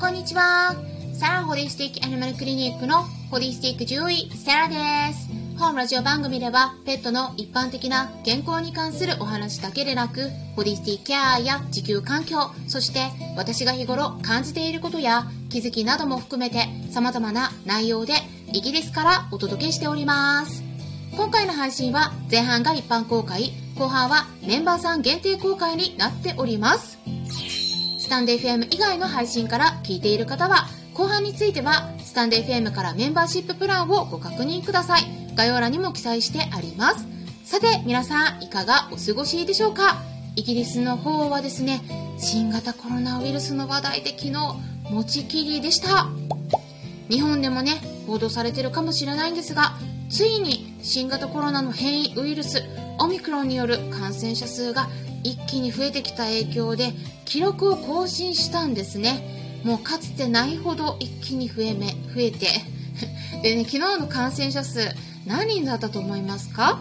こんにちは。サラホリスティックアニマルクリニックのホリスティック獣医、サラです。本ラジオ番組では、ペットの一般的な健康に関するお話だけでなく、ホリスティックケアや地球環境、そして私が日頃感じていることや気づきなども含めて様々な内容でイギリスからお届けしております。今回の配信は前半が一般公開、後半はメンバーさん限定公開になっております。スタンデ FM 以外の配信から聞いている方は、後半については、スタンデ FM からメンバーシッププランをご確認ください。概要欄にも記載してあります。さて、皆さん、いかがお過ごしでしょうか？イギリスの方はですね、新型コロナウイルスの話題で昨日、持ちきりでした。日本でもね、報道されてるかもしれないんですが、ついに新型コロナの変異ウイルス、オミクロンによる感染者数が一気に増えてきた影響で記録を更新したんですね。もうかつてないほど一気に増えめ 増えて。でね昨日の感染者数何人だったと思いますか？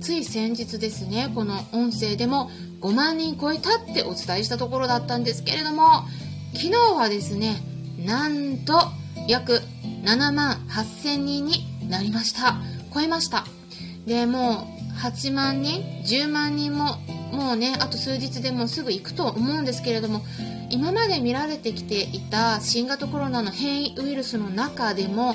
つい先日ですねこの音声でも5万人超えたってお伝えしたところだったんですけれども昨日はですねなんと約7万8000人になりました。超えました。でもう8万人10万人ももうねあと数日でもすぐ行くと思うんですけれども今まで見られてきていた新型コロナの変異ウイルスの中でも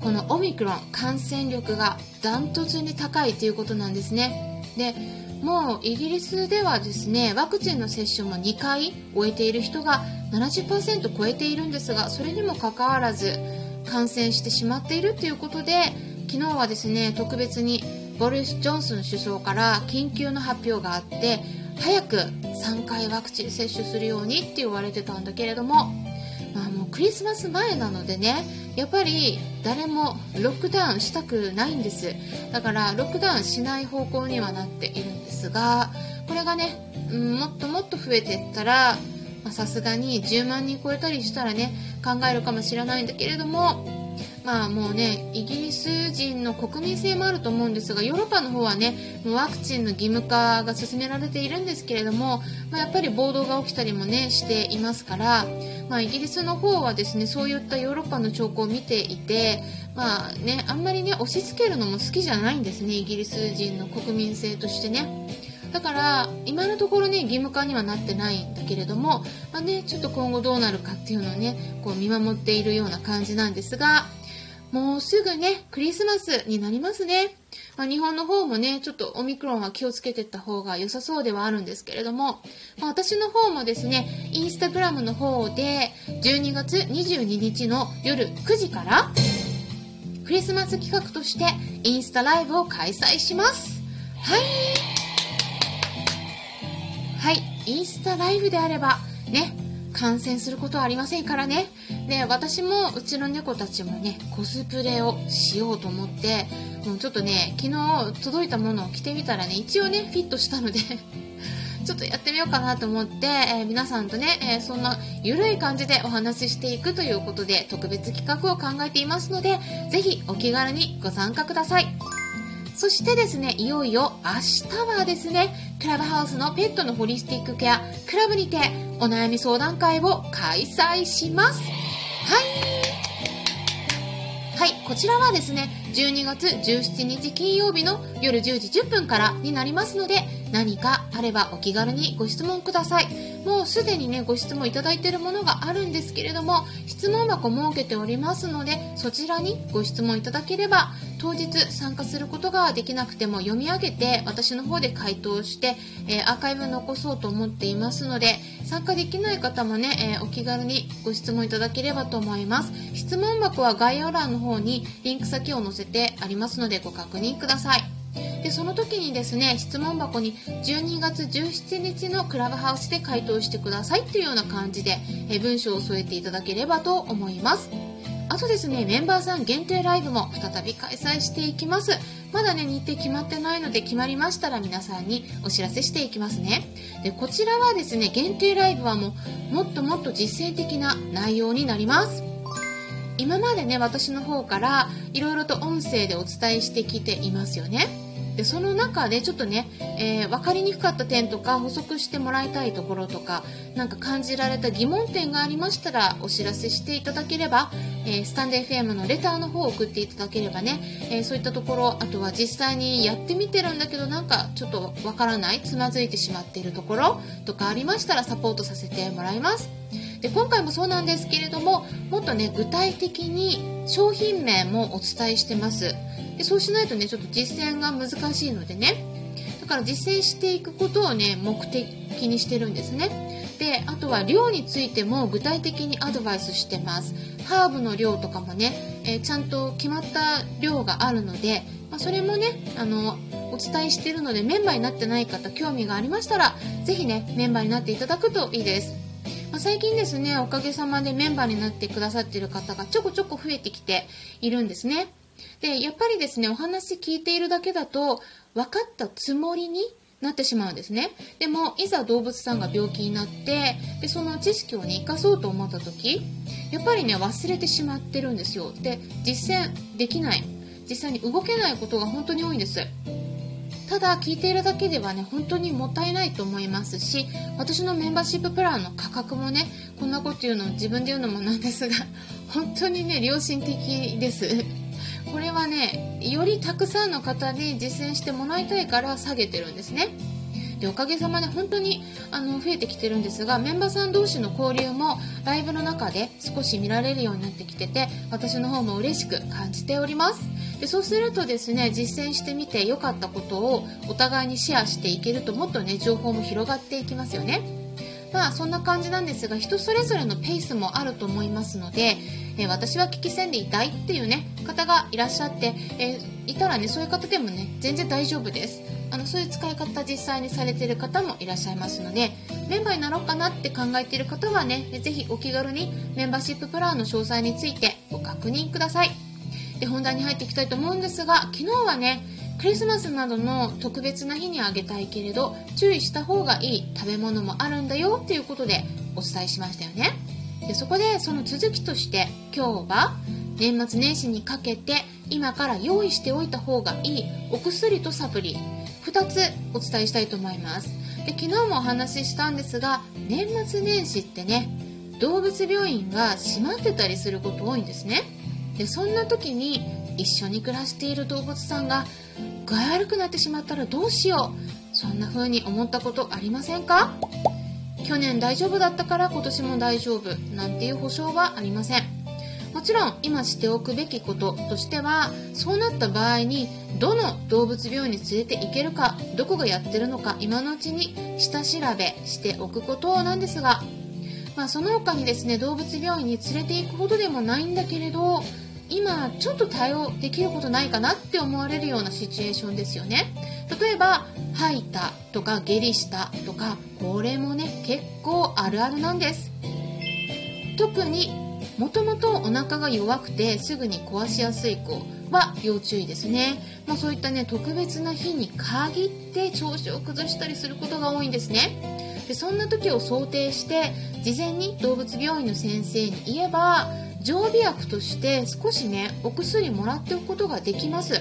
このオミクロン感染力がダントツに高いということなんですね。でもうイギリスではですねワクチンの接種も2回終えている人が70%超えているんですがそれにもかかわらず感染してしまっているということで昨日はですね特別にボリス・ジョンソン首相から緊急の発表があって早く3回ワクチン接種するようにって言われてたんだけれども、まあ、もうクリスマス前なのでねやっぱり誰もロックダウンしたくないんです。だからロックダウンしない方向にはなっているんですがこれがね、もっともっと増えていったらさすがに10万人超えたりしたらね考えるかもしれないんだけれどもまあもうね、イギリス人の国民性もあると思うんですが、ヨーロッパの方はね、もうワクチンの義務化が進められているんですけれども、まあ、やっぱり暴動が起きたりもね、していますから、まあ、イギリスの方はですね、そういったヨーロッパの兆候を見ていて、まあね、あんまりね、押し付けるのも好きじゃないんですね、イギリス人の国民性としてね。だから今のところね義務化にはなってないんだけれども、まあね、ちょっと今後どうなるかっていうのをねこう見守っているような感じなんですが、もうすぐね、クリスマスになりますね。まあ、日本の方もね、ちょっとオミクロンは気をつけていった方が良さそうではあるんですけれども、まあ、私の方もですね、インスタグラムの方で12月22日の夜9時からクリスマス企画としてインスタライブを開催します。はい。はい、インスタライブであればね、感染することはありませんからね。で、私もうちの猫たちもね、コスプレをしようと思って、もうちょっとね、昨日届いたものを着てみたらね、一応ね、フィットしたので ちょっとやってみようかなと思って、えー、皆さんとね、えー、そんな緩い感じでお話ししていくということで特別企画を考えていますので、ぜひお気軽にご参加ください。そしてですね、いよいよ明日はですね、クラブハウスのペットのホリスティックケアクラブにてお悩み相談会を開催します。はい。はい、こちらはですね、12月17日金曜日の夜10時10分からになりますので、何かあればお気軽にご質問ください。もうすでにね、ご質問いただいているものがあるんですけれども、質問箱設けておりますので、そちらにご質問いただければ、当日参加することができなくても読み上げて、私の方で回答して、えー、アーカイブ残そうと思っていますので、参加できない方もね、えー、お気軽にご質問いただければと思います。質問箱は概要欄の方にリンク先を載せてありますのでご確認ください。でその時にですね質問箱に12月17日のクラブハウスで回答してくださいというような感じでえ文章を添えていただければと思いますあとですねメンバーさん限定ライブも再び開催していきますまだね日程決まってないので決まりましたら皆さんにお知らせしていきますね。でこちらはですね限定ライブはもうもっともっと実践的な内容になります。今までね私の方からいろいろと音声でお伝えしてきていますよね。でその中でちょっとね、えー、分かりにくかった点とか補足してもらいたいところとかなんか感じられた疑問点がありましたらお知らせしていただければ、えー、スタンデー FM のレターの方を送っていただければね、えー、そういったところあとは実際にやってみてるんだけどなんかちょっとわからないつまずいてしまっているところとかありましたらサポートさせてもらいます。で今回もそうなんですけれどももっとね具体的に商品名もお伝えしてます。でそうしないとねちょっと実践が難しいのでね。だから実践していくことをね目的にしてるんですね。であとは量についても具体的にアドバイスしてます。ハーブの量とかもね、えー、ちゃんと決まった量があるので、まあ、それもねあのお伝えしてるのでメンバーになってない方興味がありましたら是非ねメンバーになっていただくといいです。まあ、最近ですねおかげさまでメンバーになってくださっている方がちょこちょこ増えてきているんですね。でやっぱりですねお話聞いているだけだと分かったつもりになってしまうんですね。でもいざ動物さんが病気になってでその知識をね生かそうと思った時やっぱりね忘れてしまってるんですよ。で実践できない。実際に動けないことが本当に多いんです。ただ聞いているだけではね本当にもったいないと思いますし私のメンバーシッププランの価格もねこんなこと言うの自分で言うのもなんですが本当にね良心的です。これはねよりたくさんの方に実践してもらいたいから下げてるんですね。でおかげさまで本当にあの増えてきてるんですがメンバーさん同士の交流もライブの中で少し見られるようになってきてて私の方も嬉しく感じております。でそうするとですね実践してみて良かったことをお互いにシェアしていけるともっとね情報も広がっていきますよね。まあそんな感じなんですが人それぞれのペースもあると思いますので、えー、私は聞き戦でいたいっていうね方がいらっしゃって、えー、いたらねそういう方でもね全然大丈夫です。あのそういう使い方実際にされてる方もいらっしゃいますのでメンバーになろうかなって考えている方はねぜひお気軽にメンバーシッププランの詳細についてご確認ください。で本題に入っていきたいと思うんですが昨日はねクリスマスなどの特別な日にあげたいけれど注意した方がいい食べ物もあるんだよっていうことでお伝えしましたよね。でそこでその続きとして今日は年末年始にかけて今から用意しておいた方がいいお薬とサプリ2つお伝えしたいと思います。で昨日もお話ししたんですが年末年始ってね動物病院が閉まってたりすること多いんですね。でそんな時に一緒に暮らしている動物さんが具合悪くなってしまったらどうしよう。そんな風に思ったことありませんか？去年大丈夫だったから今年も大丈夫なんていう保証はありません。もちろん今しておくべきこととしてはそうなった場合にどの動物病院に連れて行けるかどこがやってるのか今のうちに下調べしておくことなんですが、まあ、その他にですね動物病院に連れて行くほどでもないんだけれど今ちょっと対応できることないかなって思われるようなシチュエーションですよね。例えば吐いたとか下痢したとかこれもね結構あるあるなんです。特にもともとお腹が弱くてすぐに壊しやすい子は要注意ですね、まあ、そういったね特別な日に限って調子を崩したりすることが多いんですね。でそんな時を想定して事前に動物病院の先生に言えば常備薬として少しねお薬もらっておくことができます。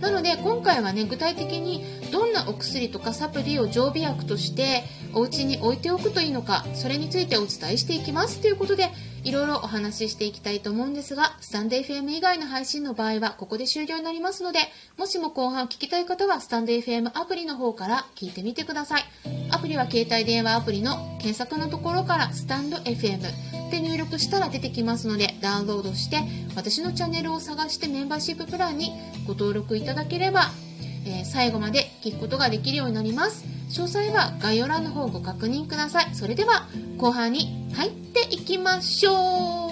なので今回はね具体的にどんなお薬とかサプリを常備薬としてお家に置いておくといいのかそれについてお伝えしていきます。ということでいろいろお話ししていきたいと思うんですがスタンド FM 以外の配信の場合はここで終了になりますのでもしも後半聞きたい方はスタンド FM アプリの方から聞いてみてください。アプリは携帯電話アプリの検索のところからスタンド FM で入力したら出てきますのでダウンロードして私のチャンネルを探してメンバーシッププランにご登録いただければ、えー、最後まで聞くことができるようになります。詳細は概要欄の方をご確認ください。それでは後半に入っていきましょう。